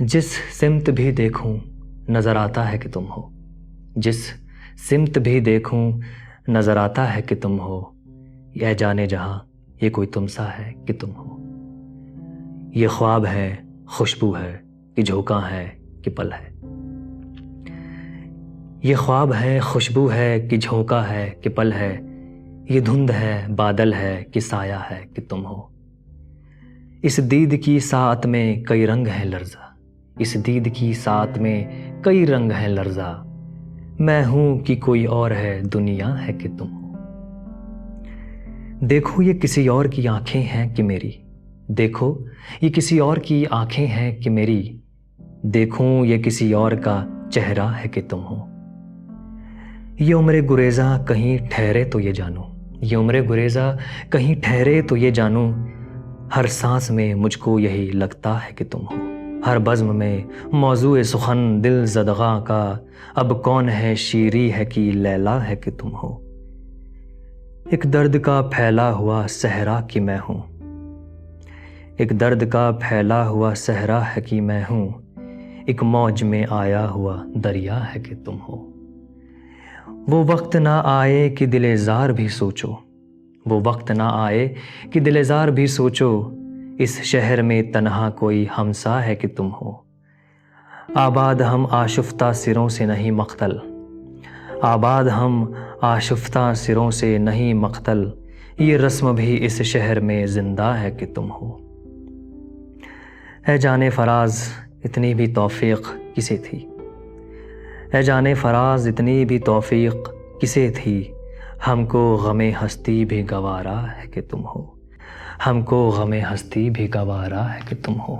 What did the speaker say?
جس سمت بھی دیکھوں، نظر آتا ہے کہ تم ہو۔ جس سمت بھی دیکھوں، نظر آتا ہے کہ تم ہو۔ یہ جانے جہاں، یہ کوئی تم سا ہے کہ تم ہو۔ یہ خواب ہے، خوشبو ہے کہ جھوکا ہے کہ پل ہے۔ یہ خواب ہے، خوشبو ہے کہ جھونکا ہے کہ پل ہے۔ یہ دھند ہے، بادل ہے، کہ سایہ ہے کہ تم ہو۔ اس دید کی ساتھ میں کئی رنگ ہیں لرزہ۔ اس دید کی ساتھ میں کئی رنگ ہیں لرزہ۔ میں ہوں کہ کوئی اور ہے، دنیا ہے کہ تم ہو۔ دیکھو، یہ کسی اور کی آنکھیں ہیں کہ میری۔ دیکھو، یہ کسی اور کی آنکھیں ہیں کہ میری۔ دیکھوں، یہ کسی اور کا چہرہ ہے کہ تم ہو۔ یہ عمر گریزہ کہیں ٹھہرے تو یہ جانو۔ یہ عمر گریزہ کہیں ٹھہرے تو یہ جانوں، ہر سانس میں مجھ کو یہی لگتا ہے کہ تم ہو۔ ہر بزم میں موضوع سخن دل زدغاں کا، اب کون ہے شیری ہے کہ لیلا ہے کہ تم ہو۔ ایک درد کا پھیلا ہوا صحرا کہ میں ہوں۔ ایک درد کا پھیلا ہوا صحرا ہے کہ میں ہوں۔ ایک موج میں آیا ہوا دریا ہے کہ تم ہو۔ وہ وقت نہ آئے کہ دل زار بھی سوچو۔ وہ وقت نہ آئے کہ دل زار بھی سوچو۔ اس شہر میں تنہا کوئی ہمسا ہے کہ تم ہو۔ آباد ہم آشفتہ سروں سے نہیں مختل آباد ہم آشفتہ سروں سے نہیں مختل یہ رسم بھی اس شہر میں زندہ ہے کہ تم ہو۔ اے جان فراز، اتنی بھی توفیق کسے تھی؟ اے جان فراز، اتنی بھی توفیق کسے تھی؟ ہم کو غم ہستی بھی گوارا ہے کہ تم ہو۔ ہم کو غم ہستی بھی گوارا ہے کہ تم ہو۔